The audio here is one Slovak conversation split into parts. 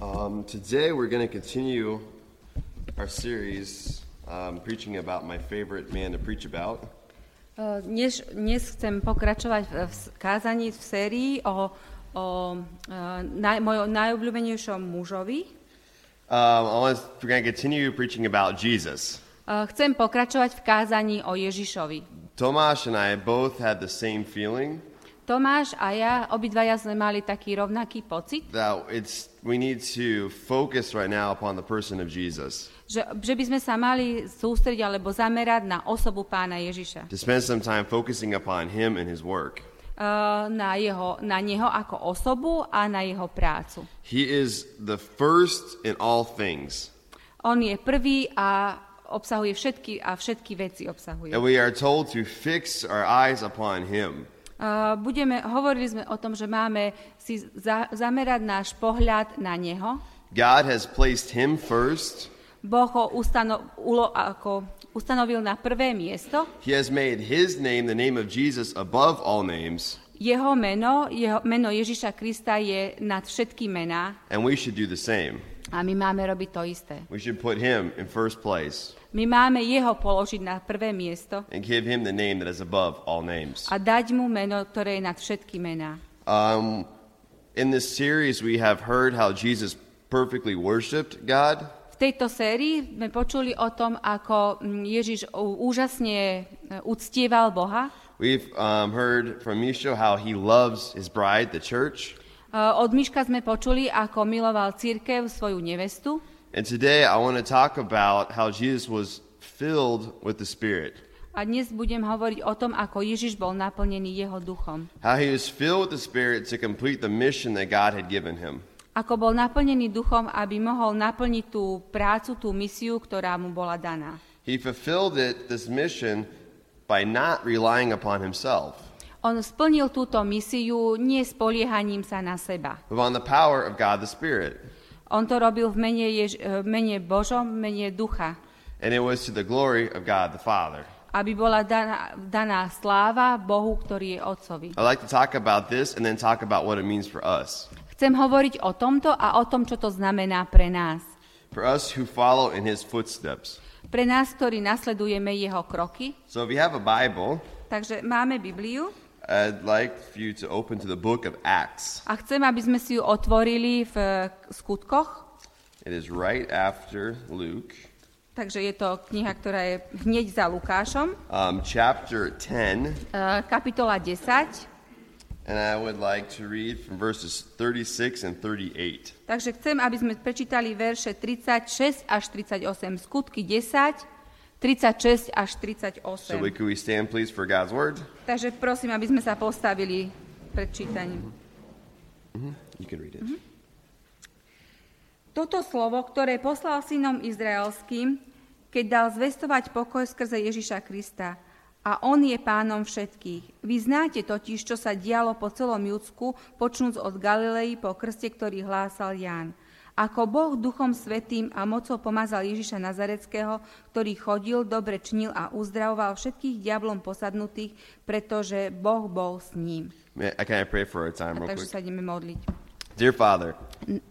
Um, today we're going to continue our series um, preaching about my favorite man to preach about. Uh, Dnes, dnes chcem pokračovať v, kázaní v sérii o, o uh, naj, mojom najobľúbenejšom mužovi. Um, I want to continue preaching about Jesus. Uh, Chcem pokračovať v kázaní o Ježišovi. Tomasz and I both had the same feeling Tomáš a ja, obidvaja sme mali taký rovnaký pocit, that it's we need to focus right now upon the person of Jesus. že, že by sme sa mali sústrediť alebo zamerať na osobu pána Ježiša. To spend some time focusing upon him and his work. Uh, Na, jeho, na neho ako osobu a na jeho prácu. He is the first in all things. On je prvý a obsahuje všetky a všetky veci obsahuje. And we are told to fix our eyes upon him. Budeme, hovorili sme o tom, že máme si za, zamerať náš pohľad na Neho. God has placed him first. Boh ho ustano, ulo, ako, ustanovil na prvé miesto. He has made his name, the name of Jesus, above all names, Jeho meno, jeho meno Ježiša Krista je nad všetky mená and we should do the same. a my máme robiť to isté. We should put him in first place My máme jeho položiť na prvé miesto and give him the name that is above all names. a dať mu meno, ktoré je nad všetky mená. Um, in this series, we have heard how Jesus perfectly worshiped God. V tejto sérii sme počuli o tom, ako mm, Ježiš úžasne e, uctieval Boha. We've um, heard from Misho how he loves his bride, the church. Uh, Od Miška sme počuli, ako miloval církev svoju nevestu. And today, I want to talk about how Jesus was filled with the Spirit. A dnes budem hovoriť o tom, ako Ježiš bol naplnený jeho duchom. How he was filled with the Spirit to complete the mission that God had given him. Ako bol naplnený duchom, aby mohol naplniť tú prácu, tú misiu, ktorá mu bola daná. He fulfilled it, this mission, by not relying upon himself, On splnil túto misiu nie spoliehaním sa na seba. but on the power of God the Spirit. On to robil v mene, Jež- eh, v mene Božom, v mene ducha. And it was to the glory of God the Father. Aby bola daná, daná sláva Bohu, ktorý je Otcovi. I'd like to talk about this and then talk about what it means for us. Chcem hovoriť o tomto a o tom, čo to znamená pre nás. For us who follow in his footsteps. Pre nás, ktorí nasledujeme jeho kroky. So if you have a Bible, Takže máme Bibliu I'd like for you to open to the book of Acts. a chcem, aby sme si ju otvorili v eh, skutkoch. It is right after Luke, Takže je to kniha, ktorá je hneď za Lukášom. um, chapter 10. Eh, Kapitola 10. And I would like to read from verses 36 and 38. Takže chcem, aby sme prečítali verše 36 až 38. Skutky 10, 36 až 38. So we, could we stand, please, for God's word? Takže prosím, aby sme sa postavili pred čítaním. You can read it. Toto slovo, ktoré poslal synom izraelským, keď dal zvestovať pokoj skrze Ježiša Krista. A on je pánom všetkých. Vy znáte totiž, čo sa dialo po celom Judsku, počnúc od Galilei po krste, ktorý hlásal Ján. Ako Boh duchom svetým a mocou pomazal Ježiša Nazareckého, ktorý chodil, dobre činil a uzdravoval všetkých diablom posadnutých, pretože Boh bol s ním. I can I pray for our time A real takže quick? sa ideme modliť. Dear Father,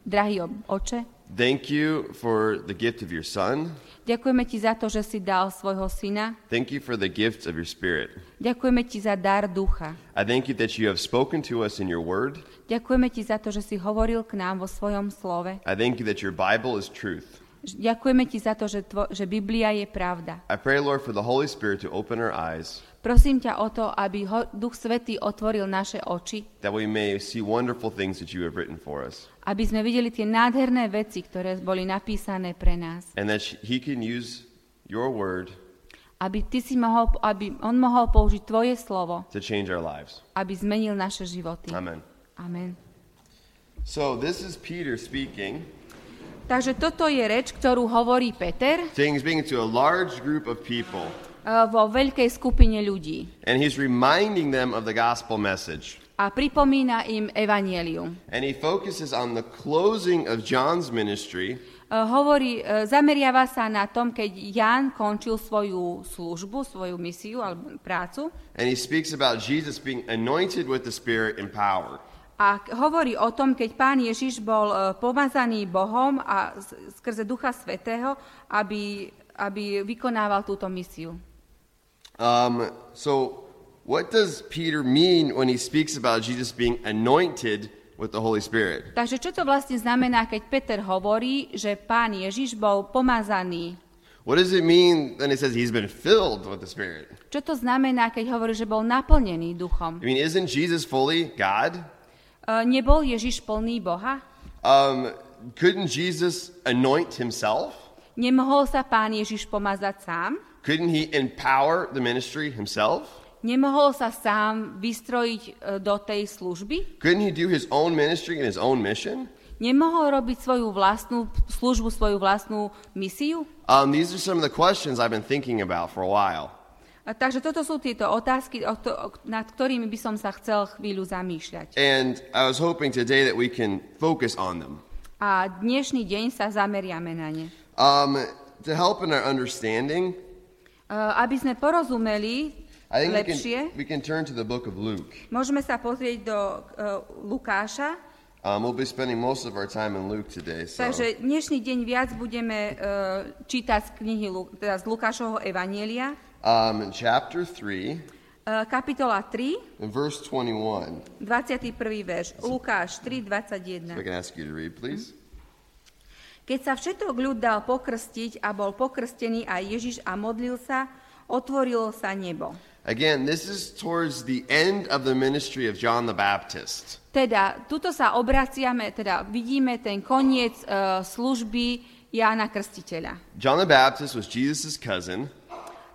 Drahý oče, thank you for the gift of your Son. Ďakujeme ti za to, že si dal svojho syna. Thank you for the gifts of your Spirit. Ďakujeme ti za dar ducha. I thank you that you have spoken to us in your word. Ďakujeme ti za to, že si hovoril k nám vo svojom slove. I thank you that your Bible is truth. Ďakujeme ti za to, že, tvo, že Biblia je pravda. I pray, Lord, for the Holy Spirit to open our eyes, Prosím ťa o to, aby ho, Duch Svetý otvoril naše oči, that we may see wonderful things that you have written for us, aby sme videli tie nádherné veci, ktoré boli napísané pre nás. and that He can use your word Aby, ty si mohol, aby on mohol použiť tvoje slovo, to change our lives. aby zmenil naše životy. Amen. Amen. So, this is Peter speaking. Takže toto je reč, ktorú hovorí Peter Saying he's speaking to a large group of people, vo veľkej skupine ľudí. and he's reminding them of the gospel message. a pripomína im evanielium. And he focuses on the closing of John's ministry E, Hovorí, e, zameriava sa na tom, keď Ján končil svoju službu, svoju misiu alebo prácu and he speaks about Jesus being anointed with the Spirit and power. A hovorí o tom, keď pán Ježiš bol e, pomazaný Bohom a skrze Ducha Svetého, aby, aby vykonával túto misiu. Um, so, what does Peter mean when he speaks about Jesus being anointed with the Holy Spirit? Takže čo to vlastne znamená, keď Peter hovorí, že pán Ježiš bol pomazaný? What does it mean when he says he's been filled with the Spirit? Čo to znamená, keď hovorí, že bol naplnený duchom? I mean, isn't Jesus fully God? E, Nebol Ježiš plný Boha? Um, couldn't Jesus anoint himself? Nemohol sa pán Ježiš pomazať sám? Couldn't he empower the ministry himself? Nemohol sa sám vystrojiť e, do tej služby? Couldn't he do his own ministry and his own mission? Nemohol robiť svoju vlastnú službu, svoju vlastnú misiu? Um, these are some of the questions I've been thinking about for a while. A Takže toto sú tieto otázky, nad ktorými by som sa chcel chvíľu zamýšľať. And I was hoping today that we can focus on them. A dnešný deň sa zameriame na ne. Um, to help in our understanding, E, Aby sme porozumeli I think we lepšie, can, we can turn to the book of Luke. môžeme sa pozrieť do e, Lukáša. Um, we'll be spending most of our time in Luke today. So. Takže dnešný deň viac budeme e, čítať z knihy, teda z Lukášovho Evanielia, Um, chapter 3, E, kapitola 3, in verse 21. 21. verš, Lukáš 3, If I 21. can ask you to read, please. Keď sa všetok ľud dal pokrstiť a bol pokrstený aj Ježiš a modlil sa, otvorilo sa nebo. Again, this is towards the end of the ministry of John the Baptist. Teda, tuto sa obraciame, teda vidíme ten koniec e, služby Jána Krstiteľa. John the Baptist was Jesus' cousin,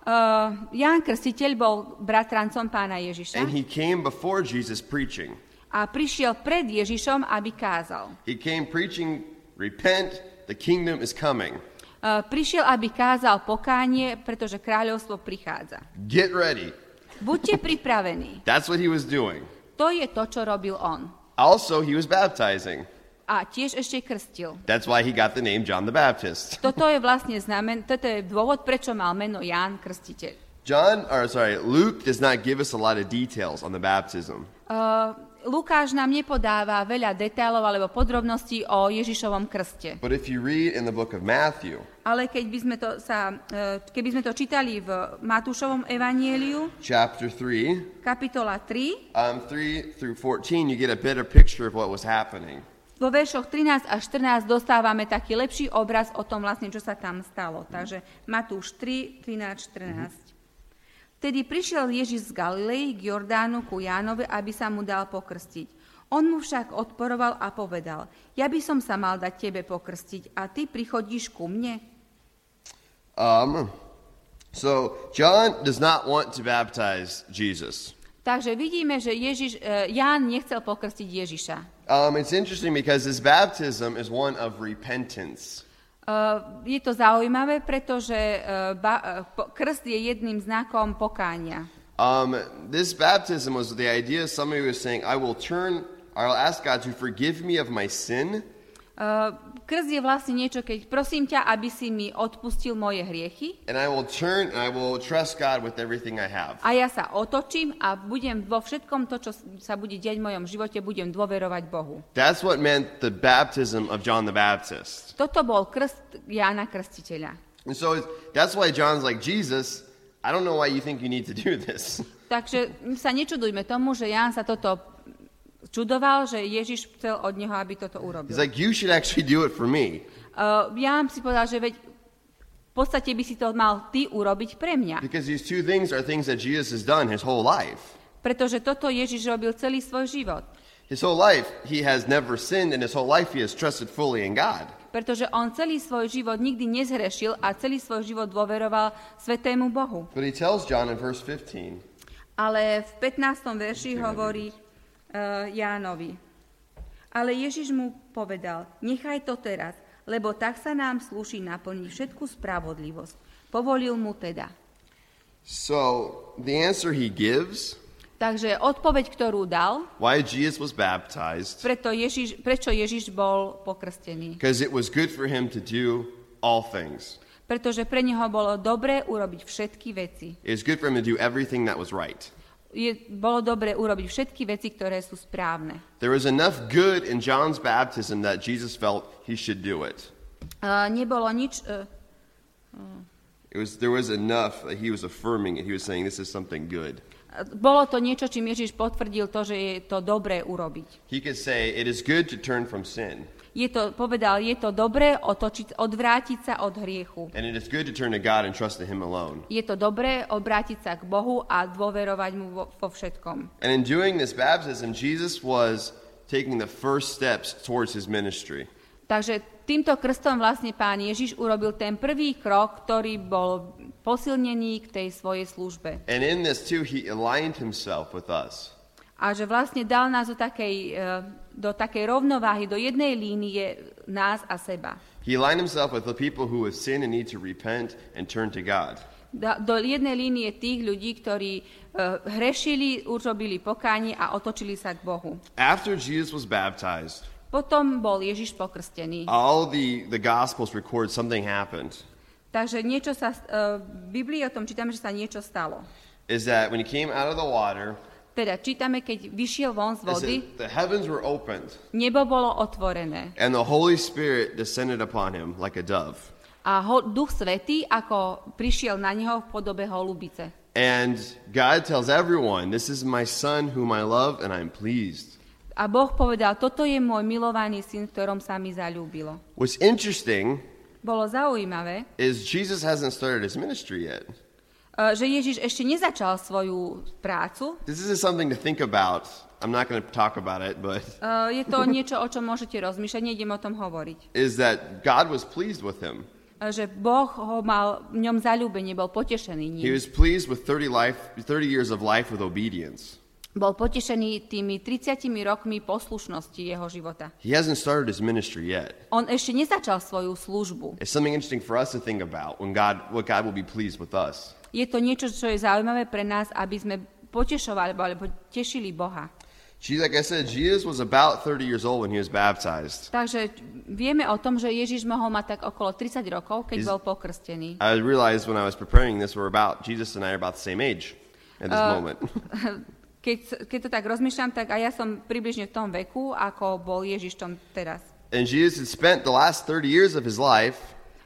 Uh, Ján Krstiteľ bol bratrancom pána Ježiša and he came before Jesus preaching. a prišiel pred Ježišom, aby kázal. He came preaching, Repent, the kingdom is coming. Uh, prišiel, aby kázal pokánie, pretože kráľovstvo prichádza. Get ready. Buďte pripravení. That's what he was doing. To je to, čo robil on. Also, he was baptizing. A tiež ešte krstil. That's why he got the name John the Baptist. Toto je vlastne znamen, toto je dôvod, prečo mal meno Ján Krstiteľ. John, or sorry, Luke does not give us a lot of details on the baptism. Uh, Lukáš nám nepodáva veľa detailov alebo podrobností o Ježišovom krste. But if you read in the book of Matthew, Ale keď by sme to, sa, uh, keby sme to čítali v Matúšovom evanieliu, chapter 3, kapitola 3, um, 3 through 14, you get a better picture of what was happening. vo veršoch 13 až 14 dostávame taký lepší obraz o tom vlastne, čo sa tam stalo. Takže Matúš 3, 13, 14. Vtedy prišiel Ježiš z Galilei k Jordánu ku Jánovi, aby sa mu dal pokrstiť. On mu však odporoval a povedal, ja by som sa mal dať tebe pokrstiť a ty prichodíš ku mne? Um, so, John does not want to baptize Jesus. Takže vidíme, že Ježiš, e, Ján nechcel pokrstiť Ježiša. Um, it's interesting because this baptism is one of repentance. Uh, je to zaujímavé, pretože uh, po, krst je jedným znakom pokánia. Um, this baptism was the idea somebody was saying, I will turn, I'll ask God to forgive me of my sin, Uh, krst je vlastne niečo, keď prosím ťa, aby si mi odpustil moje hriechy and I will turn and I will trust God with everything I have. a ja sa otočím a budem vo všetkom to, čo sa bude diať v mojom živote, budem dôverovať Bohu. That's what meant the baptism of John the Baptist. Toto bol krst Jána Krstiteľa. And so that's why John's like, Jesus, I don't know why you think you need to do this. Takže sa nečudujme tomu, že Ján sa toto čudoval, že Ježiš chcel od neho, aby toto urobil. He's like, you should actually do it for me. Uh, Ján si povedal, že veď v podstate by si to mal ty urobiť pre mňa. Because these two things are things that Jesus has done his whole life. Pretože toto Ježiš robil celý svoj život. His whole life, he has never sinned, and his whole life, he has trusted fully in God. Pretože on celý svoj život nikdy nezhrešil a celý svoj život dôveroval Svetému Bohu. But he tells John in verse 15, Ale v 15. verši hovorí Jánovi. Ale Ježiš mu povedal, nechaj to teraz, lebo tak sa nám slúši naplniť všetku spravodlivosť. Povolil mu teda. So the answer he gives, Takže odpoveď, ktorú dal, why Jesus was baptized, preto Ježiš, prečo Ježiš bol pokrstený. because it was good for him to do all things. Pretože pre neho bolo dobré urobiť všetky veci. It was good for him to do everything that was right. Je, bolo dobre urobiť všetky veci, ktoré sú správne. There was enough good in John's baptism that Jesus felt he should do it. Uh, nebolo nič... Uh, It was, there was enough that he was affirming it. He was saying, This is something good. bolo to niečo, čím Ježiš potvrdil to, že je to dobré urobiť. He could say, It is good to turn from sin, Je to, povedal, je to dobré otočiť, odvrátiť sa od hriechu. and it is good to turn to God and trust in Him alone. Je to dobré obrátiť sa k Bohu a dôverovať mu vo, vo všetkom. And in doing this baptism, Jesus was taking the first steps towards his ministry. Takže týmto krstom vlastne pán Ježiš urobil ten prvý krok, ktorý bol posilnený k tej svojej službe. And in this, too, he aligned himself with us. A že vlastne dal nás do takej, eh, do takej rovnováhy, do jednej línie nás a seba. He aligned himself with the people who have sinned and need to repent and turn to God. Da- Do jednej línie tých ľudí, ktorí uh, hrešili, urobili pokánie a otočili sa k Bohu. After Jesus was baptized, Potom bol Ježiš pokrstený. all the, the Gospels record something happened. Takže niečo sa, uh, v Biblii o tom čítame, že sa niečo stalo. Is that when he came out of the water, Teda čítame, keď vyšiel von z vody, that the heavens were opened, nebo bolo otvorené. and the Holy Spirit descended upon him like a dove. A ho, Duch Svetý, ako prišiel na neho v podobe holubice. And God tells everyone, This is my son whom I love, and I'm pleased. A Boh povedal, toto je môj milovaný syn, v ktorom sa mi zalúbilo. What's interesting Bolo zaujímavé, is Jesus hasn't started his ministry yet. E, že Ježiš ešte nezačal svoju prácu. This isn't something to think about. I'm not going to talk about it, but E, Je to niečo, o čom môžete rozmýšľať, nejdem o tom hovoriť. is that God was pleased with him. E, Že Boh ho mal v ňom zalúbenie, bol potešený He ním. was pleased with 30, life, 30 years of life with obedience. Bol potešený tými 30 rokmi poslušnosti jeho života. He hasn't started his ministry yet. On ešte nezačal svoju službu. It's something interesting for us to think about when God, what God will be pleased with us. Je to niečo, čo je zaujímavé pre nás, aby sme potešovali alebo tešili Boha. Jesus, like I said, Jesus was about 30 years old when he was baptized. Takže vieme o tom, že Ježiš mohol mať tak okolo 30 rokov, keď Is- bol pokrstený. I realized when I was preparing this, we're about, Jesus and I are about the same age at this moment. Keď, keď to tak rozmýšľam, tak aj ja som približne v tom veku, ako bol Ježiš tom teraz. And Jesus had spent the last 30 years of his life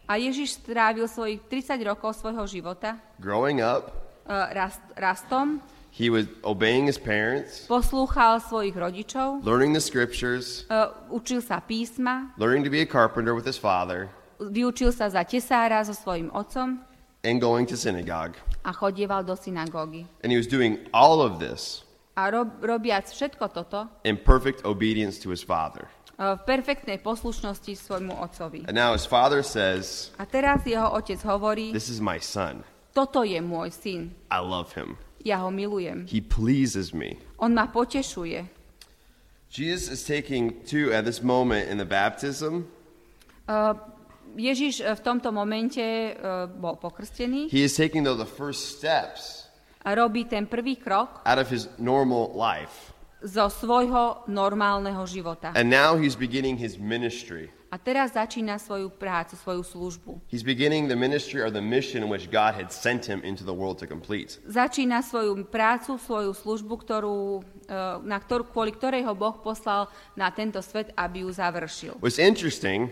A Ježiš strávil svojich 30 rokov svojho života growing up. uh, rast, rastom, He was obeying his parents, poslúchal svojich rodičov, learning the scriptures, uh, učil sa písma, learning to be a carpenter with his father, vyučil sa za tesára so svojim otcom and going to synagogue. a chodieval do synagógy. And he was doing all of this A rob, robiac všetko toto in perfect obedience to his father. Uh, v perfektnej poslušnosti svojmu otcovi. And now his father says, A teraz jeho otec hovorí, This is my son. toto je môj syn, I love him. ja ho milujem. He pleases me. On ma potešuje. Jesus is taking, too, at this moment in the baptism, Uh, Ježiš uh, v tomto momente uh, bol pokrstený he is taking, though, the first steps a robí ten prvý krok out of his normal life. Zo svojho normálneho života. And now he's beginning his ministry. A teraz začína svoju prácu, svoju službu. He's beginning the ministry or the mission which God had sent him into the world to complete. Začína svoju prácu, svoju službu, ktorú, uh, na ktorú, kvôli ktorej ho Boh poslal na tento svet, aby ju završil. What's interesting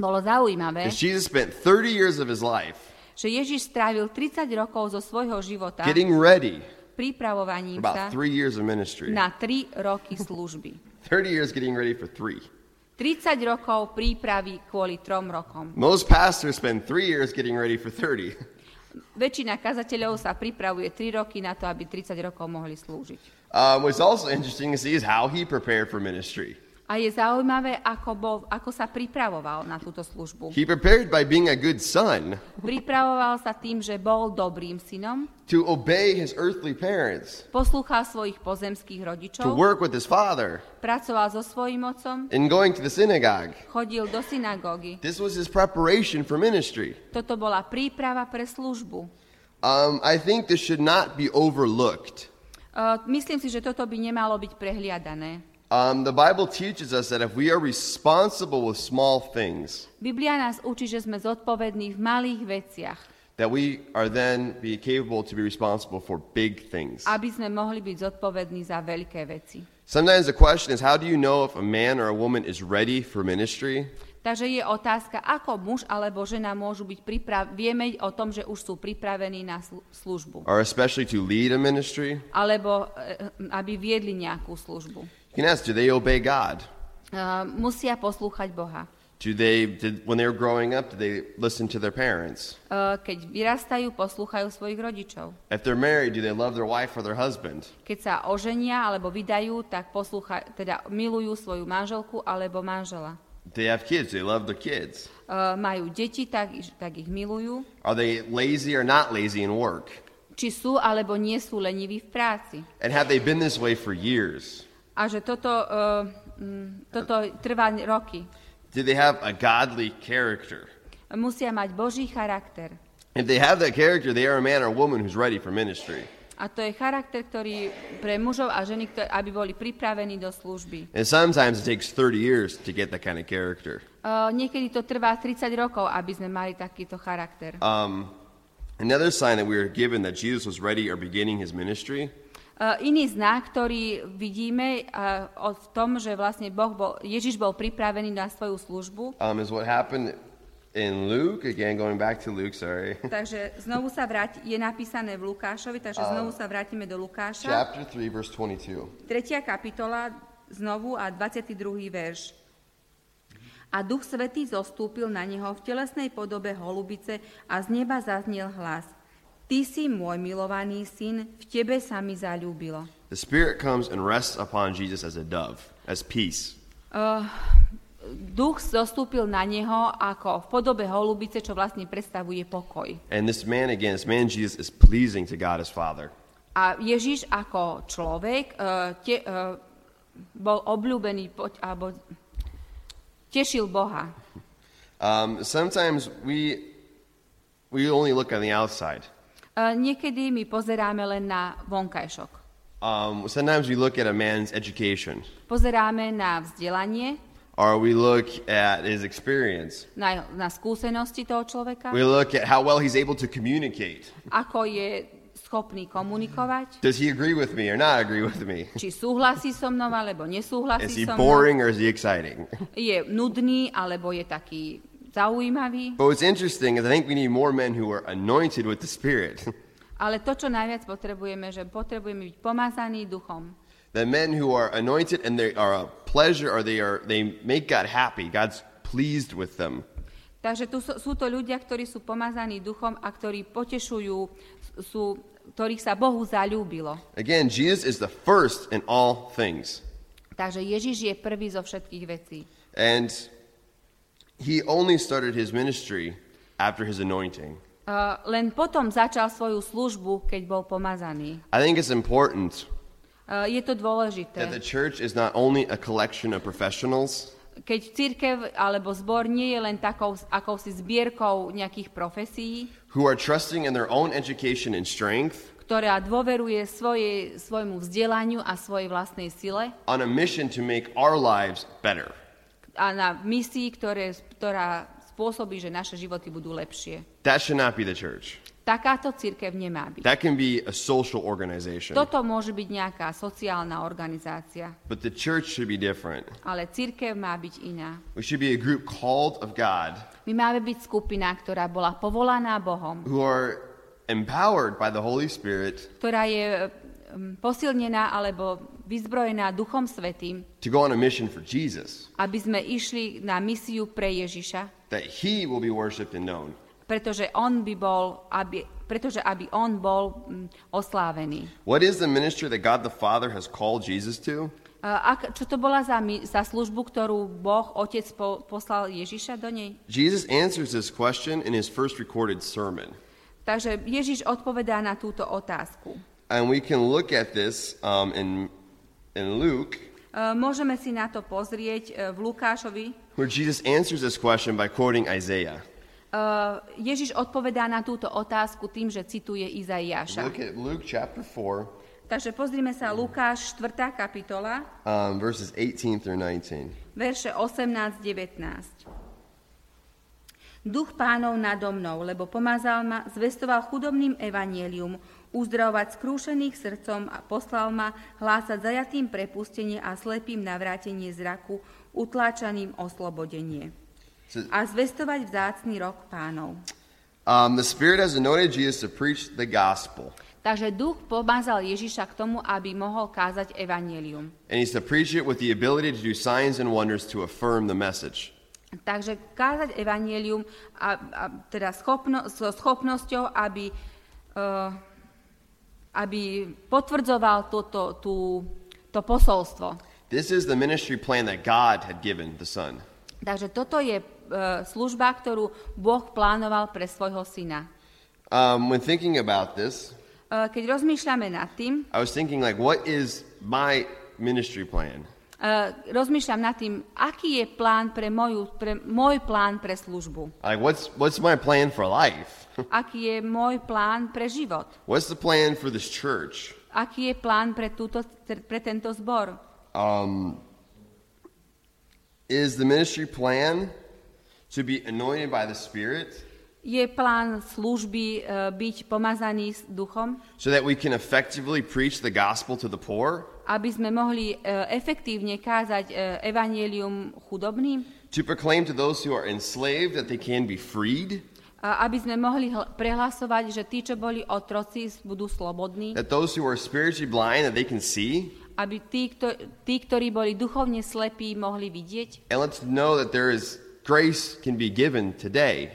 Bolo zaujímavé, is Jesus spent 30 years of his life že Ježiš strávil 30 rokov zo svojho života getting ready pripravovaním sa about three years of ministry. na 3 roky služby. 30 years getting ready for three. 30 rokov prípravy kvôli trom rokom. Most pastors spend three years getting ready for 30. Väčšina kazateľov sa pripravuje 3 roky na to, aby 30 rokov mohli slúžiť. Um, what's also interesting to see is how he prepared for ministry. A je zaujímavé, ako, bol, ako sa pripravoval na túto službu. He prepared by being a good son Pripravoval sa tým, že bol dobrým synom, to obey his earthly parents, poslúchal svojich pozemských to rodičov, work with his father, pracoval so svojím otcom, and going to the synagogue. chodil do synagógy. This was his preparation for ministry. Toto bola príprava pre službu. Um, I think this should not be overlooked. Uh, myslím si, že toto by nemalo byť prehliadané. Um, the Bible teaches us that if we are responsible with small things, Biblia nás učí, že sme zodpovední v malých veciach. that we are then be capable to be responsible for big things. aby sme mohli byť zodpovední za veľké veci. Sometimes the question is, how do you know if a man or a woman is ready for ministry? Takže je otázka, ako muž alebo žena môžu byť priprav... Vieme o tom, že už sú pripravení na slu- službu. or especially to lead a ministry? Alebo eh, aby viedli nejakú službu. You can ask, do they obey God? Uh, musia poslúchať Boha. Do they, did, when they were growing up, did they listen to their parents? Uh, keď vyrastajú, poslúchajú svojich rodičov. If they're married, do they love their wife or their husband? Keď sa oženia alebo vydajú, tak poslúcha, teda milujú svoju manželku alebo manžela. They have kids, they love their kids. Uh, majú deti, tak, tak ich milujú. Are they lazy or not lazy in work? Či sú alebo nie sú leniví v práci. And have they been this way for years? A že toto, uh, toto trvá roky. Do they have a godly character? Musia mať Boží charakter. If they have that character, they are a man or woman who's ready for ministry. A to je charakter, ktorý pre mužov a ženy, ktoré, aby boli pripravení do služby. And sometimes it takes 30 years to get that kind of character. Uh, niekedy to trvá 30 rokov, aby sme mali takýto charakter. Um, another sign that we are given that Jesus was ready or beginning his ministry iný znak, ktorý vidíme o v tom, že vlastne boh bol, Ježiš bol pripravený na svoju službu. um, is what happened in Luke. Again, going back to Luke, sorry. Takže znovu sa vráti, je napísané v Lukášovi, takže znovu sa vrátime do Lukáša. Chapter 3, verse 22. 3. kapitola, znovu a 22. verš. A Duch Svetý zostúpil na neho v telesnej podobe holubice a z neba zaznel hlas. Ty si môj milovaný syn, v tebe sa mi zalúbilo. The Spirit comes and rests upon Jesus as a dove, as peace. Uh, duch zostúpil na neho ako v podobe holubice, čo vlastne predstavuje pokoj. And this man, again, this man Jesus, is pleasing to God as Father. A Ježiš ako človek uh, te, uh, bol obľúbený poď, alebo tešil Boha. Um, sometimes we, we only look on the outside. Uh, niekedy my pozeráme len na vonkajšok. Um, sometimes we look at a man's education, Pozeráme na vzdelanie, or we look at his experience. na, na skúsenosti toho človeka, We look at how well he's able to communicate. ako je schopný komunikovať, Does he agree with me or not agree with me? či súhlasí so mnou, alebo Is nesúhlasí he so mnou, boring or is he exciting? je nudný, alebo je taký zaujímavý. But what's interesting is I think we need more men who are anointed with the Spirit. Ale to, čo najviac potrebujeme, že potrebujeme byť pomazaní duchom. the men who are anointed and they are a pleasure or they are they make God happy. God's pleased with them. Takže tu sú, sú to ľudia, ktorí sú pomazaní duchom a ktorí potešujú, sú, ktorých sa Bohu zalúbilo. Again, Jesus is the first in all things. Takže Ježiš je prvý zo všetkých vecí. And he only started his ministry after his anointing. Uh, len potom začal svoju službu, keď bol pomazaný. I think it's important Uh, je to that the dôležité. church is not only a collection of professionals, Keď církev alebo zbor nie je len takou akousi zbierkou nejakých profesí, who are trusting in their own education and strength ktorá dôveruje svoje, svojmu vzdelaniu a svojej vlastnej sile on a mission to make our lives better. A na misii, ktoré, ktorá spôsobí, že naše životy budú lepšie. That should not be the church. Takáto církev nemá byť. That can be a social organization. Toto môže byť nejaká sociálna organizácia, But the church should be different. ale církev má byť iná. We should be a group called of God My máme byť skupina, ktorá bola povolaná Bohom, who are empowered by the Holy Spirit ktorá je um, posilnená alebo vyzbrojená Duchom Svetým, to go on a mission for Jesus, aby sme išli na misiu pre Ježiša, that he will be worshiped and known. pretože on by bol, aby, pretože aby on bol mm, oslávený. What is the ministry that God the Father has called Jesus to? Ak, čo to bola za, za službu, ktorú Boh, Otec, po, poslal Ježiša do nej? Jesus answers this question in his first recorded sermon. Takže Ježiš odpovedá na túto otázku. And we can look at this um, in, in Luke, E, Môžeme si na to pozrieť e, v Lukášovi. where Jesus answers this question by quoting Isaiah. E, Ježiš odpovedá na túto otázku tým, že cituje Izaiáša. Look at Luke chapter 4, Takže pozrime sa Lukáš 4. kapitola, um, verses 18 through 19. verše 18-19. Duch pánov nado mnou, lebo pomazal ma, zvestoval chudobným evanielium, uzdravovať skrúšených srdcom a poslal ma hlásať zajatým prepustenie a slepým navrátenie zraku, utláčaným oslobodenie. A zvestovať vzácný rok pánov. Um, the Spirit has anointed Jesus to preach the gospel. Takže duch pomazal Ježiša k tomu, aby mohol kázať evanielium. And he's to preach it with the ability to do signs and wonders to affirm the message. Takže kázať evanielium a, a teda schopno, so schopnosťou, aby, uh, aby potvrdzoval toto, tú, to posolstvo. This is the ministry plan that God had given the Son. Takže toto je uh, služba, ktorú Boh plánoval pre svojho syna. Um, when thinking about this, Uh, keď rozmýšľame nad tým, I was thinking like, what is my ministry plan? Uh, rozmýšľam nad tým, aký je plán pre, moju, pre môj plán pre službu. Like, what's what's my plan for life? Aký je môj plán pre život. what's the plan for this church? Aký je plán pre, túto, pre tento zbor. Um, is the ministry plan to be anointed by the Spirit Je plán služby uh, byť pomazaný s duchom, so that we can effectively preach the gospel to the poor? aby sme mohli uh, efektívne kázať uh, evanielium chudobným, To proclaim to those who are enslaved that they can be freed? a aby sme mohli hl- prehlasovať, že tí, čo boli otroci, budú slobodní, That those who are spiritually blind that they can see? aby tí, kto, tí, ktorí boli duchovne slepí, mohli vidieť. And let's know that there is grace can be given today.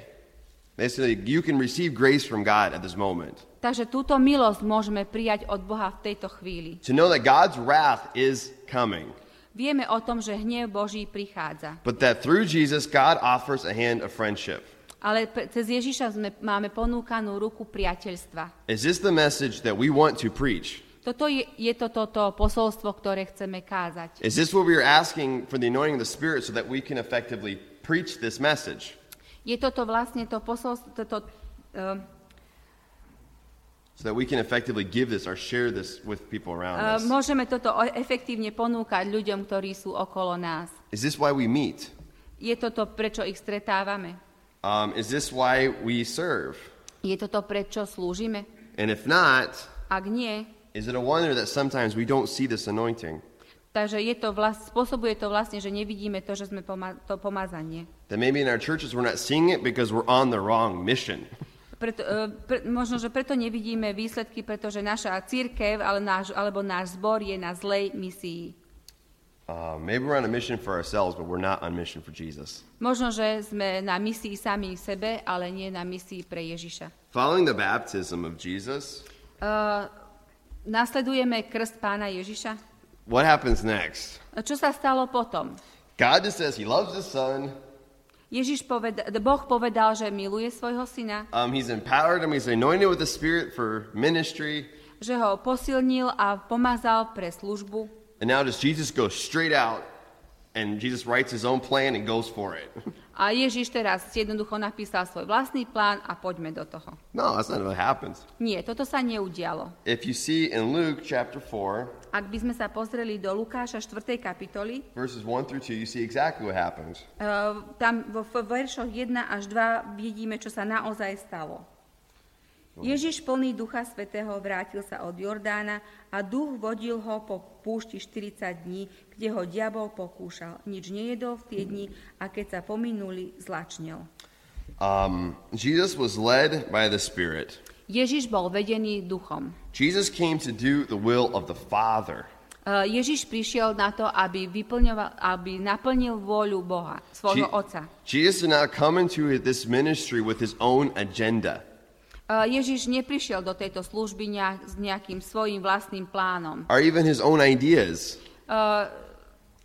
Basically, you can receive grace from God at this moment. Takže túto milosť môžeme prijať od Boha v tejto chvíli. To know that God's wrath is coming, Vieme o tom, že hnev Boží prichádza. but that through Jesus, God offers a hand of friendship. Ale cez Ježiša sme, máme ponúkanú ruku priateľstva. Is this the message that we want to preach? Toto je, je to toto posolstvo, ktoré chceme kázať. Is this what we are asking for the anointing of the Spirit so that we can effectively preach this message? Je toto vlastne to posolstvo, toto, uh, So that we can effectively give this or share this with people around uh, us? môžeme toto efektívne ponúkať ľuďom, ktorí sú okolo nás. Is this why we meet? Je toto, prečo ich stretávame? Um, is this why we serve? Je toto, prečo slúžime? And if not, Ak nie, is it a wonder that sometimes we don't see this anointing? Takže je to vlast, spôsobuje to vlastne, že nevidíme to, že sme poma- to pomazanie. That maybe in our churches we're not seeing it because we're on the wrong mission. Preto, uh, pre, možno, že preto nevidíme výsledky, pretože naša církev ale náš, alebo náš zbor je na zlej misii. Uh, maybe we're on a mission for ourselves, but we're not on mission for Jesus. Možno, že sme na misii sami sebe, ale nie na misii pre Ježiša. Following the baptism of Jesus, Uh, nasledujeme krst pána Ježiša. What happens next? Čo sa stalo potom? God just says He loves the Son. Ježiš poveda- Boh povedal, že miluje svojho syna, Um, he's empowered him. He's anointed with the Spirit for ministry. že ho posilnil a pomazal pre službu. And now does Jesus go straight out and Jesus writes his own plan and goes for it? A Ježiš teraz jednoducho napísal svoj vlastný plán a poďme do toho. No, that's not what happens. Nie, toto sa neudialo. If you see in Luke chapter 4, Ak by sme sa pozreli do Lukáša 4. kapitoly, verses 1 through 2, you see exactly what uh, tam vo v veršoch 1 až 2 vidíme, čo sa naozaj stalo. Ježiš plný Ducha Svetého vrátil sa od Jordána a duch vodil ho po púšti 40 dní, kde ho diabol pokúšal. Nič nejedol v tie dni a keď sa pominuli, zlačnel. Um, Jesus was led by the Spirit. Ježiš bol vedený duchom. Jesus came to do the will of the Father. Uh, Ježiš prišiel na to, aby, vyplňoval, aby naplnil vôľu Boha, svojho Je- Otca. Jesus did not come into this ministry with his own agenda. Uh, Ježiš neprišiel do tejto služby nejak, s nejakým svojim vlastným plánom. or even his own ideas Uh,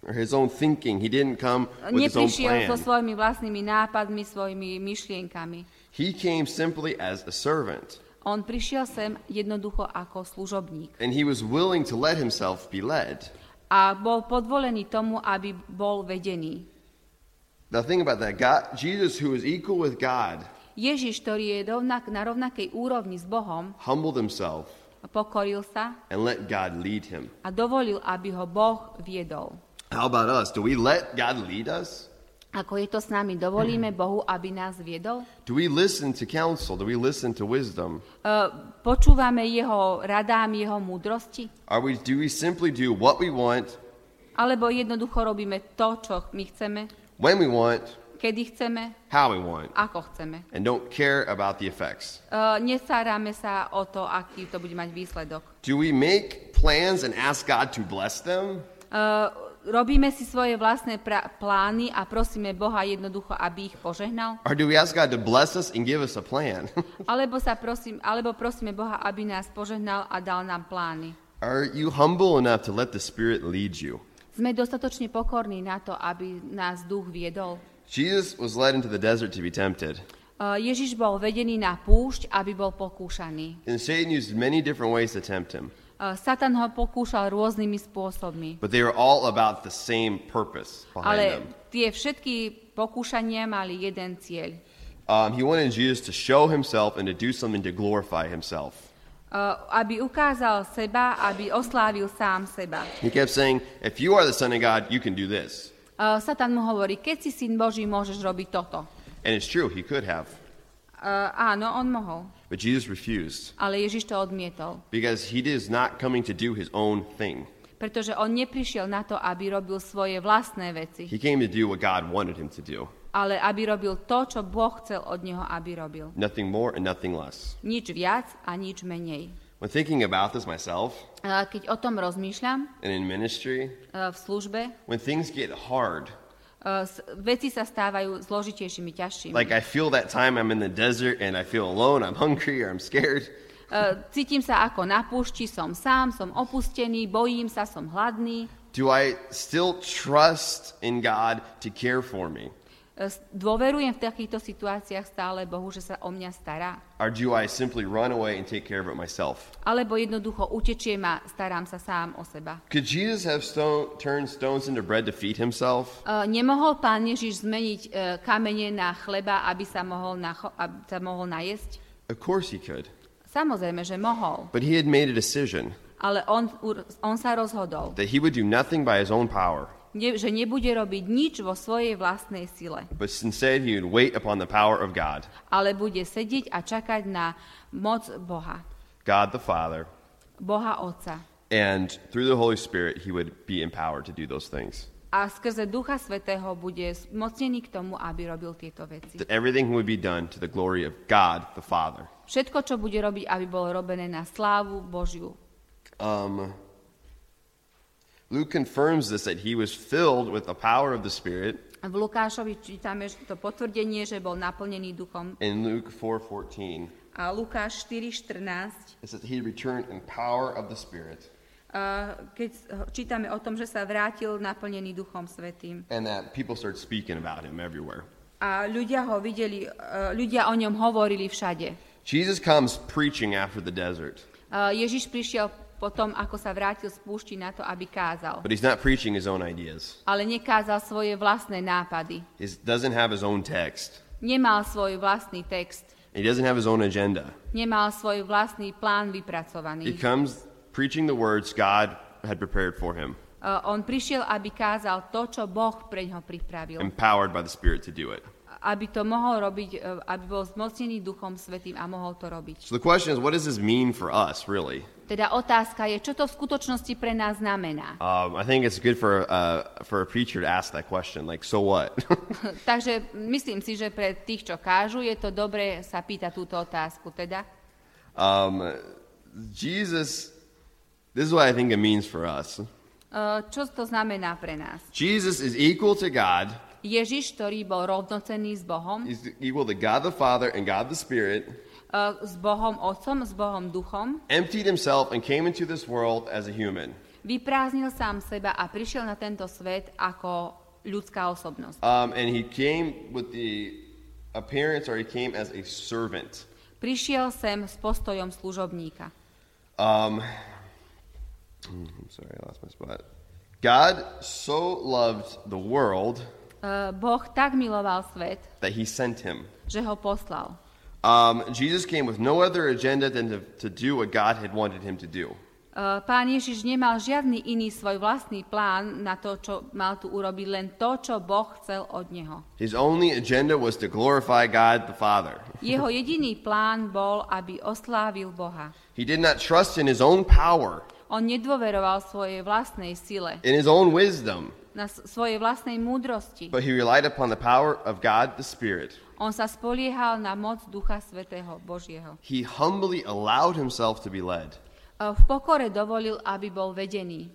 or his own thinking. He didn't come with his own neprišiel so plan. svojimi vlastnými nápadmi, svojimi myšlienkami. He came simply as a servant, On prišiel sem jednoducho ako služobník and he was willing to let himself be led. a bol podvolený tomu, aby bol vedený. Now think about that. God, Jesus, who is equal with God, Ježiš, ktorý je rovnak, na rovnakej úrovni s Bohom, humbled himself pokoril sa and let God lead him. a dovolil, aby ho Boh viedol. How about us? Do we let God lead us? Ako je to s nami? Dovolíme Bohu, aby nás viedol? Do we listen to counsel? Do we listen to wisdom? Uh, počúvame jeho radám, jeho múdrosti? Are we, do we simply do what we want, Alebo jednoducho robíme to, čo my chceme, when we want, kedy chceme, how we want, ako chceme? and don't care about the effects? Uh, nesáráme sa o to, aký to bude mať výsledok. Do we make plans and ask God to bless them? Uh, robíme si svoje vlastné pra- plány a prosíme Boha jednoducho, aby ich požehnal? Or do we ask God to bless us and give us a plan? Alebo, sa prosím, alebo prosíme Boha, aby nás požehnal a dal nám plány? Are you humble enough to let the Spirit lead you? Sme dostatočne pokorní na to, aby nás duch viedol? Jesus was led into the desert to be tempted, Uh, Ježiš bol vedený na púšť, aby bol pokúšaný. and Satan used many different ways to tempt him, Satan ho pokúšal rôznymi spôsobmi. but they were all about the same purpose behind Ale them. tie všetky pokúšania mali jeden cieľ. Um, he wanted Jesus to show himself and to do something to glorify himself. Uh, aby ukázal seba, aby oslávil sám seba. He kept saying, If you are the Son of God, you can do this. Uh, Satan mu hovorí, keď si syn Boží, môžeš robiť toto. And it's true, he could have. Uh, áno, on mohol, But Jesus refused ale Ježiš to odmietol. because he is not coming to do his own thing. Pretože on neprišiel na to, aby robil svoje vlastné veci, He came to do what God wanted him to do. ale aby robil to, čo Boh chcel od neho, aby robil. Nothing more and nothing less. Nič viac a nič menej. When thinking about this myself Uh, Keď o tom rozmýšľam and in ministry, uh, v službe, when things get hard, uh, veci sa stávajú zložitejšími, ťažšími. like I feel that time I'm in the desert and I feel alone, I'm hungry or I'm scared, Uh, Cítim sa ako na púšti, som sám, som opustený, bojím sa, som hladný. do I still trust in God to care for me? Dôverujem v takýchto situáciách stále Bohu, že sa o mňa stará. Or do I simply run away and take care of it myself? Alebo jednoducho utečiem a starám sa sám o seba. Could Jesus have stone, turned stones into bread to feed himself? Uh, Nemohol pán Ježiš zmeniť uh, kamene na chleba, aby sa mohol, nacho- aby sa mohol najesť? Of course he could. Samozrejme, že mohol. But he had made a decision Ale on, on sa rozhodol, that he would do nothing by his own power, ne, že nebude robiť nič vo svojej vlastnej sile, but instead he would wait upon the power of God, ale bude sedieť a čakať na moc Boha, God the Father, Boha Otca. and through the Holy Spirit he would be empowered to do those things. A skrze Ducha Svetého bude mocnený k tomu, aby robil tieto veci. That everything would be done to the glory of God the Father. Všetko, čo bude robiť, aby bolo robené na slávu Božiu. Um, Luke confirms this that he was filled with the power of the Spirit V Lukášovi čítame to potvrdenie, že bol naplnený duchom. in Luke 4:14. A Lukáš 4.14, It says he returned in power of the Spirit, a keď čítame o tom, že sa vrátil naplnený duchom svetým. and that people started speaking about him everywhere. A ľudia ho videli, e, ľudia o ňom hovorili všade. Jesus comes preaching after the desert, A Ježiš prišiel potom, ako sa vrátil z púšti na to, aby kázal. but he's not preaching his own ideas. Ale nekázal svoje vlastné nápady. He doesn't have his own text. Nemal svoj vlastný text. He doesn't have his own agenda. Nemal svoj vlastný plán He vypracovaný. comes preaching the words God had prepared for him, Uh, on prišiel, aby kázal to, čo Boh pre ňo pripravil. empowered by the Spirit to do it. Aby to mohol robiť, uh, aby bol zmocnený Duchom Svetým a mohol to robiť. So the question is, what does this mean for us, really? Teda otázka je, čo to v skutočnosti pre nás znamená. Um, I think it's good for uh, for a preacher to ask that question, like, so what? Takže myslím si, že pre tých, čo kážu, je to dobré sa pýtať túto otázku. Teda, um, Jesus, this is what I think it means for us. uh, čo to znamená pre nás? Jesus is equal to God. Ježiš, ktorý bol rovnocenný s Bohom, He's equal to God the Father and God the Spirit. Uh, s Bohom Otcom, s Bohom Duchom, Emptied himself and came into this world as a human. vyprázdnil sám seba a prišiel na tento svet ako ľudská osobnosť. Um, and he came with the appearance, or he came as a servant. Prišiel sem s postojom služobníka. Um, I'm sorry, I lost my spot. God so loved the world Uh, boh tak miloval svet, that he sent him. že ho poslal. Um, Jesus came with no other agenda than to, to do what God had wanted him to do. Pán Ježiš nemal žiadny iný svoj vlastný plán na to, čo mal tu urobiť, len to, čo Boh chcel od neho. His only agenda was to glorify God the Father. Jeho jediný plán bol, aby oslávil Boha. He did not trust in his own power, On nedôveroval svojej vlastnej sile, in his own wisdom, na svojej vlastnej múdrosti. but he relied upon the power of God the Spirit. On sa spoliehal na moc Ducha Svetého Božieho. He humbly allowed himself to be led Uh, V pokore dovolil, aby bol vedený.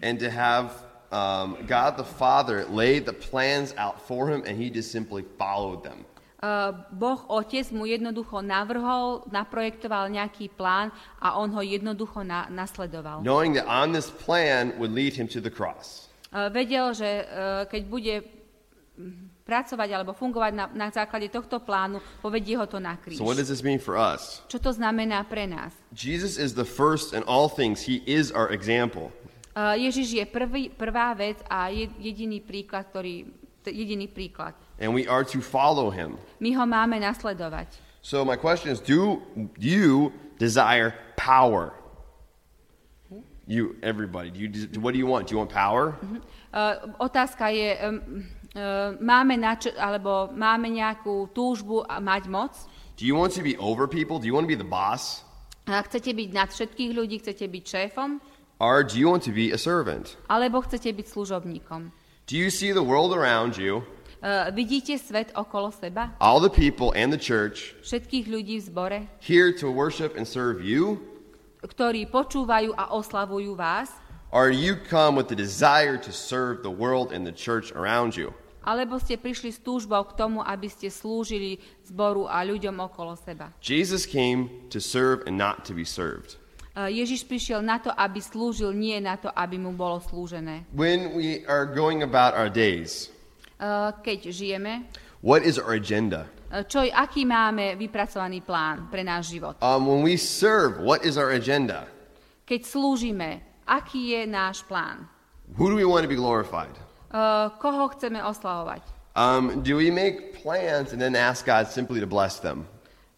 and to have um, God the Father lay the plans out for him, and he just simply followed them. Uh, Boh Otec mu jednoducho navrhol, naprojektoval nejaký plán a on ho jednoducho na, nasledoval. knowing that on this plan would lead him to the cross. Uh, Vedel, že uh, keď bude pracovať alebo fungovať na, na základe tohto plánu, povedie ho to na kríž. So, what does this mean for us? Čo to znamená pre nás? Jesus is the first in all things, he is our example. Uh, Ježiš je prvý, prvá vec a je, jediný príklad, ktorý, jediný príklad. And we are to follow him. My ho máme nasledovať. So, my question is do you desire power? You, everybody, do you, what do you want? Do you want power? Uh, otázka je, um, máme, na čo, alebo máme nejakú túžbu mať moc? Do you want to be over people? Do you want to be the boss? A chcete byť nad všetkých ľudí, chcete byť šéfom? Or do you want to be a servant? Alebo chcete byť služobníkom? Do you see the world around you, Uh, vidíte svet okolo seba? all the people and the church, Všetkých ľudí v zbore, here to worship and serve you? ktorí počúvajú a oslavujú vás? Or you come with the desire to serve the world and the church around you? Alebo ste prišli s túžbou k tomu, aby ste slúžili zboru a ľuďom okolo seba? Jesus came to serve and not to be served. Uh, Ježiš prišiel na to, aby slúžil, nie na to, aby mu bolo slúžené. When we are going about our days, Uh, Keď žijeme, what is our agenda? uh, čo, aký máme vypracovaný plán pre náš život? Um, when we serve, what is our agenda? Keď slúžime, aký je náš plán? Who do we want to be glorified? Uh, Koho chceme oslavovať? Um, do we make plans and then ask God simply to bless them?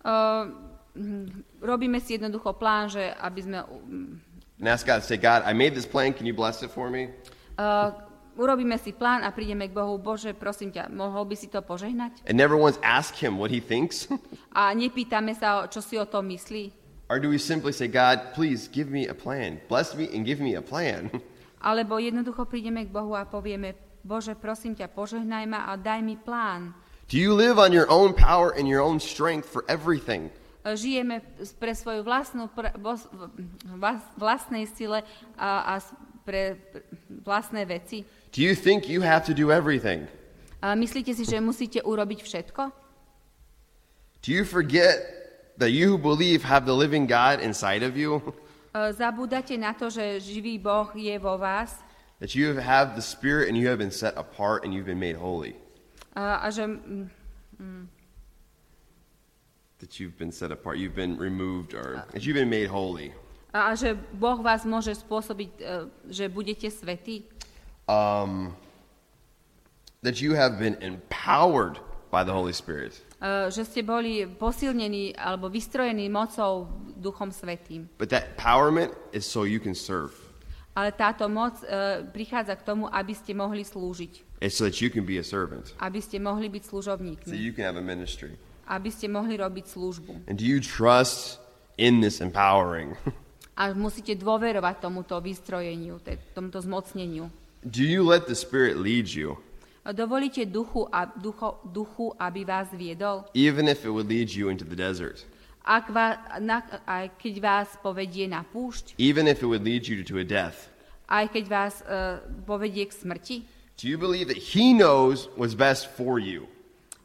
Uh, hm, Robíme si jednoducho plán, že aby sme mm, And ask God say, God, I made this plan. Can you bless it for me? uh, urobíme si plán a prídeme k Bohu, Bože, prosím ťa, mohol by si to požehnať? And never once ask Him what He thinks? A nepýtame sa, čo si o tom myslí? or do we simply say, God, please give me a plan. Bless me and give me a plan? Alebo jednoducho prídeme k Bohu a povieme, Bože, prosím ťa, požehnaj ma a daj mi plán. do you live on your own power and your own strength for everything? E, Žijeme pre svoju vlastnú, vlastnej sile a, a pre vlastné veci. Do you think you have to do everything? A myslíte si, že musíte urobiť všetko? Do you forget that you who believe have the living God inside of you? E, Zabúdate na to, že živý Boh je vo vás That you have the Spirit and you have been set apart and you've been made holy? a, a že mm, That you've been set apart, you've been removed, or that you've been made holy. a, a že Boh vás môže spôsobiť, že budete svetí. Um, that you have been empowered by the Holy Spirit. Že ste boli posilnení alebo vystrojení mocou Duchom Svetým. But that empowerment is so you can serve. Ale táto moc e, prichádza k tomu, aby ste mohli slúžiť. It's so that you can be a servant, Aby ste mohli byť so služobníkmi. you can have a ministry. Aby ste mohli robiť službu. And do you trust in this empowering? A musíte dôverovať tomuto vystrojeniu, te- tomuto zmocneniu. do you let the Spirit lead you, Dovolíte duchu, a, ducho, duchu, aby vás viedol? even if it would lead you into the desert? Ak vás, na, aj keď vás povedie na púšť, Even if it would lead you to a death? aj keď vás uh, povedie k smrti? Do you believe that He knows what's best for you?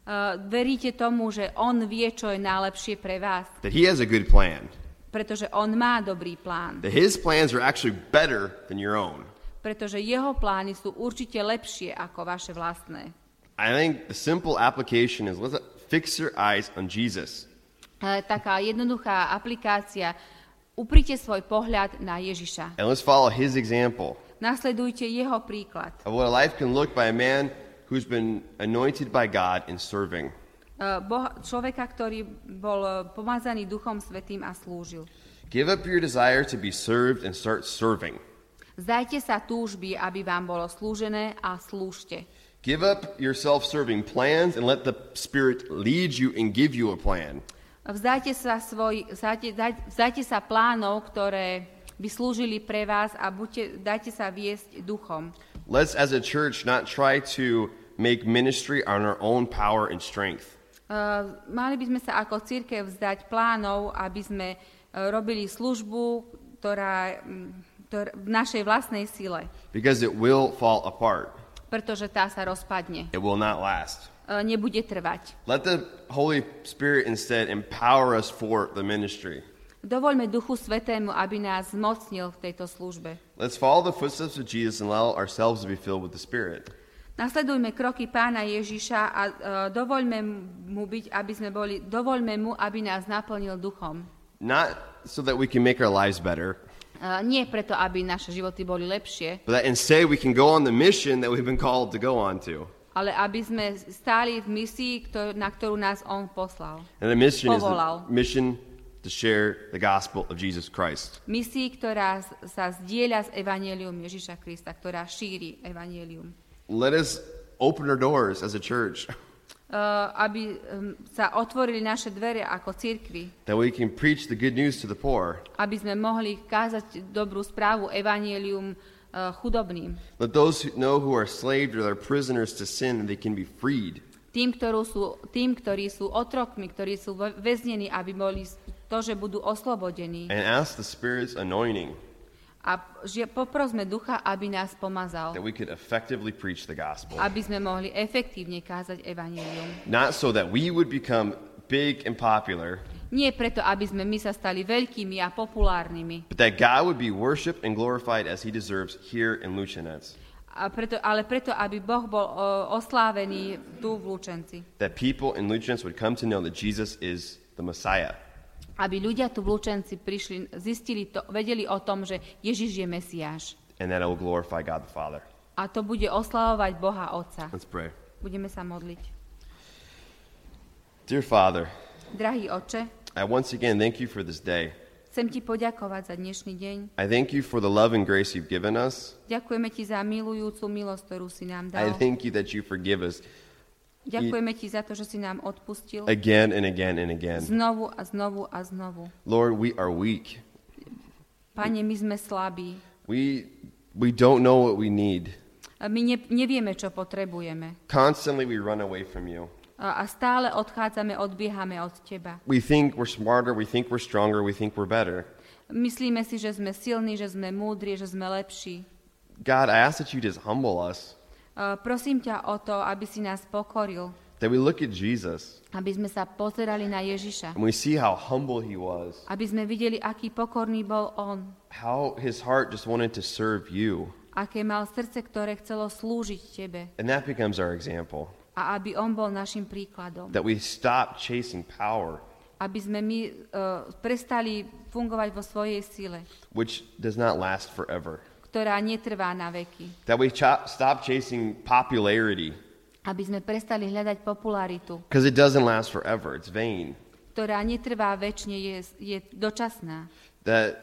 Uh, veríte tomu, že On vie, čo je najlepšie pre vás? That He has a good plan? Pretože On má dobrý plán. That His plans are actually better than your own? Pretože Jeho plány sú určite lepšie ako vaše vlastné. I think the simple application is let's fix your eyes on Jesus. E, taká jednoduchá aplikácia. Uprite svoj pohľad na Ježiša. And let's follow His example Nasledujte jeho príklad. of what a life can look by a man who's been anointed by God in serving. E, Boha, človeka, ktorý bol e, pomazaný Duchom Svetým a slúžil. Give up your desire to be served and start serving. Zdajte sa túžby, aby vám bolo slúžené a slúžte. Give up your self serving plans and let the Spirit lead you and give you a plan. Vzdajte sa, svoj, vzdajte, daj- vzdajte sa plánov, ktoré by slúžili pre vás a buďte, dajte sa viesť duchom. Let's, as a church, not try to make ministry on our own power and strength. Uh, mali by sme sa ako církev vzdať plánov, aby sme uh, robili službu, ktorá, mm, ktorá v našej vlastnej sile, Because it will fall apart, pretože tá sa rozpadne. it will not last. Uh, nebude trvať. Let the Holy Spirit instead empower us for the ministry. Dovoľme Duchu Svetému, aby nás zmocnil v tejto službe. Let's follow the footsteps of Jesus and allow ourselves to be filled with the Spirit. Nasledujme kroky pána Ježiša a uh, dovoľme mu byť, aby sme boli, dovoľme mu, aby nás naplnil duchom. Not so that we can make our lives better, Uh, nie preto, aby naše životy boli lepšie, but that instead we can go on the mission that we've been called to go on to. Ale aby sme stáli v misii, na ktorú nás on poslal. And the mission is the Povolal. mission to share the gospel of Jesus Christ. Misii, ktorá sa zdieľa s Evangelium Ježiša Krista, ktorá šíri Evangelium. Let us open our doors as a church Uh, aby um, sa otvorili naše dvere ako cirkvi, that we can preach the good news to the poor. aby sme mohli kázať dobrú správu Evangelium uh, chudobným. Let those who know who are slaved or are prisoners to sin, they can be freed. Tým, sú, tým, ktorí sú otrokmi, ktorí sú väznení, aby boli to, že budú oslobodení. And ask the Spirit's anointing A že poprosme ducha, aby nás pomazal. that we could effectively preach the gospel. Aby sme mohli efektívne kázať Evangelium. Not so that we would become big and popular, Nie preto, aby sme my sa stali veľkými a populárnymi, but that God would be worshiped and glorified as he deserves here in Luchanets. a preto, ale preto, aby Boh bol o, oslávený tu v Lučenci. That people in Luchanets would come to know that Jesus is the Messiah. Aby ľudia tu v Lučenci prišli, zistili to, vedeli o tom, že Ježiš je Mesiáš. And that it will glorify God the Father. A to bude oslavovať Boha Otca. Let's pray. Budeme sa modliť. Dear Father, Drahý Oče, I once again thank you for this day. chcem Ti poďakovať za dnešný deň. I thank you for the love and grace you've given us. Ďakujeme Ti za milujúcu milosť, ktorú si nám I dal. thank you that you forgive us Ďakujeme Ti za to, že si nám odpustil. again and again and again. Znovu a znovu a znovu. Lord, we are weak. Pane, my sme slabí. We, we don't know what we need. My ne, nevieme, čo potrebujeme. Constantly we run away from you. A, stále odchádzame, odbiehame od Teba. We think we're smarter, we think we're stronger, we think we're better. Myslíme si, že sme silní, že sme múdri, že sme lepší. God, I ask that you just humble us, A prosím ťa o to, aby si nás pokoril. that we look at Jesus Aby sme sa pozerali na Ježiša. and we see how humble he was, Aby sme videli, aký pokorný bol On. how his heart just wanted to serve you. Aké mal srdce, ktoré chcelo slúžiť Tebe. And that becomes our example. A aby On bol našim príkladom. That we stop chasing power, Aby sme my uh, prestali fungovať vo svojej sile, which does not last forever. ktorá netrvá na veky. That we stop chasing popularity, Aby sme prestali hľadať popularitu, because it doesn't last forever. It's vain. ktorá netrvá väčšine, je, je dočasná. That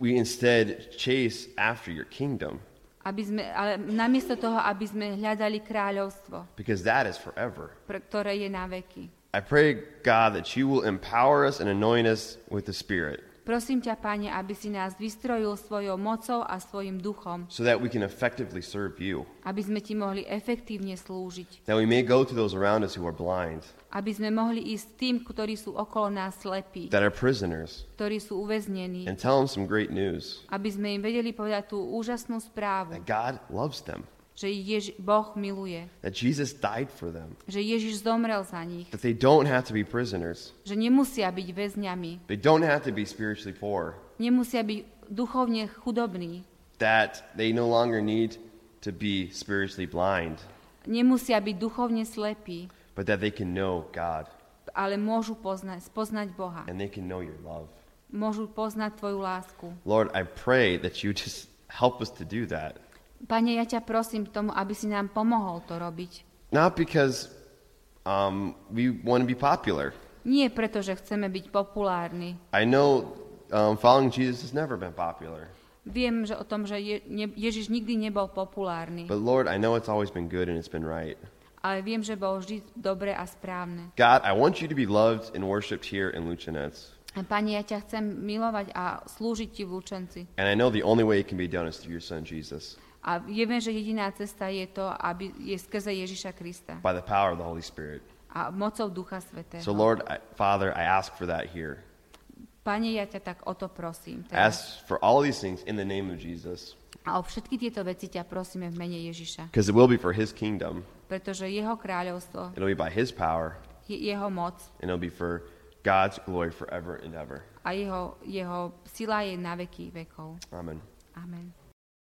we instead chase after your kingdom, Aby sme, ale namiesto toho, aby sme hľadali kráľovstvo, because that is forever. pre, ktoré je na veky. I pray, God, that you will empower us and anoint us with the Spirit Prosím ťa, Pane, aby si nás vystrojil svojou mocou a svojim duchom, so that we can effectively serve you. aby sme ti mohli efektívne slúžiť. That we may go to those around us who are blind, Aby sme mohli ísť tým, ktorí sú okolo nás slepí, that are prisoners, ktorí sú uväznení, and tell them some great news aby sme im vedeli povedať tú úžasnú správu, that God loves them, že Jež- Boh miluje, that Jesus died for them, že Ježiš zomrel za nich, that they don't have to be prisoners, že nemusia byť väzňami, they don't have to be spiritually poor, nemusia byť duchovne chudobní, that they no longer need to be spiritually blind, nemusia byť duchovne slepí, but that they can know God ale môžu poznať, spoznať Boha. and they can know your love. Môžu poznať Tvoju lásku. Lord, I pray that you just help us to do that. Pane, ja ťa prosím k tomu, aby si nám pomohol to robiť. Not because um, we want to be popular. Nie preto, že chceme byť populárni. I know um, following Jesus has never been popular. Viem že o tom, že Je- ne- Ježiš nikdy nebol populárny, But Lord, I know it's always been good and it's been right. Ale viem, že bol vždy dobre a správne. God, I want you to be loved and worshipped here in Luchanets. A Pane, ja ťa chcem milovať a slúžiť Ti v Lučenci. And I know the only way it can be done is through your son Jesus, A vieme, že jediná cesta je to, aby je skrze Ježiša Krista by the power of the Holy Spirit. a mocou Ducha Svetého. So, Lord, I, Father, I ask for that here. Pane, ja ťa tak o to prosím. Teraz. ask for all these things in the name of Jesus, A o všetky tieto veci ťa prosíme v mene Ježiša. because it will be for his kingdom, Pretože jeho kráľovstvo, it'll be by his power, je- jeho moc and it'll be for God's glory forever and ever. a jeho, jeho sila je na veky vekov. Amen. Amen.